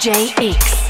RJX.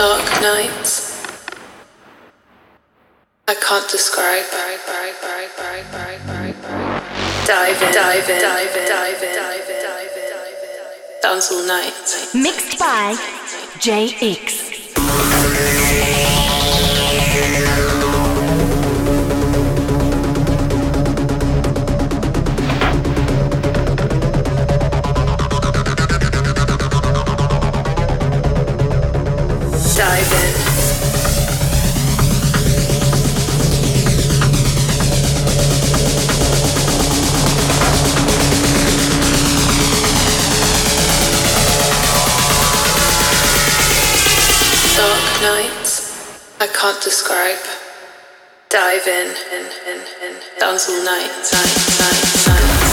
dark nights. I can't describe. Dive in, dive in, dive dive dive dive in. All night. Mixed by JX. dive in, and and in, in. All night, night, night, night.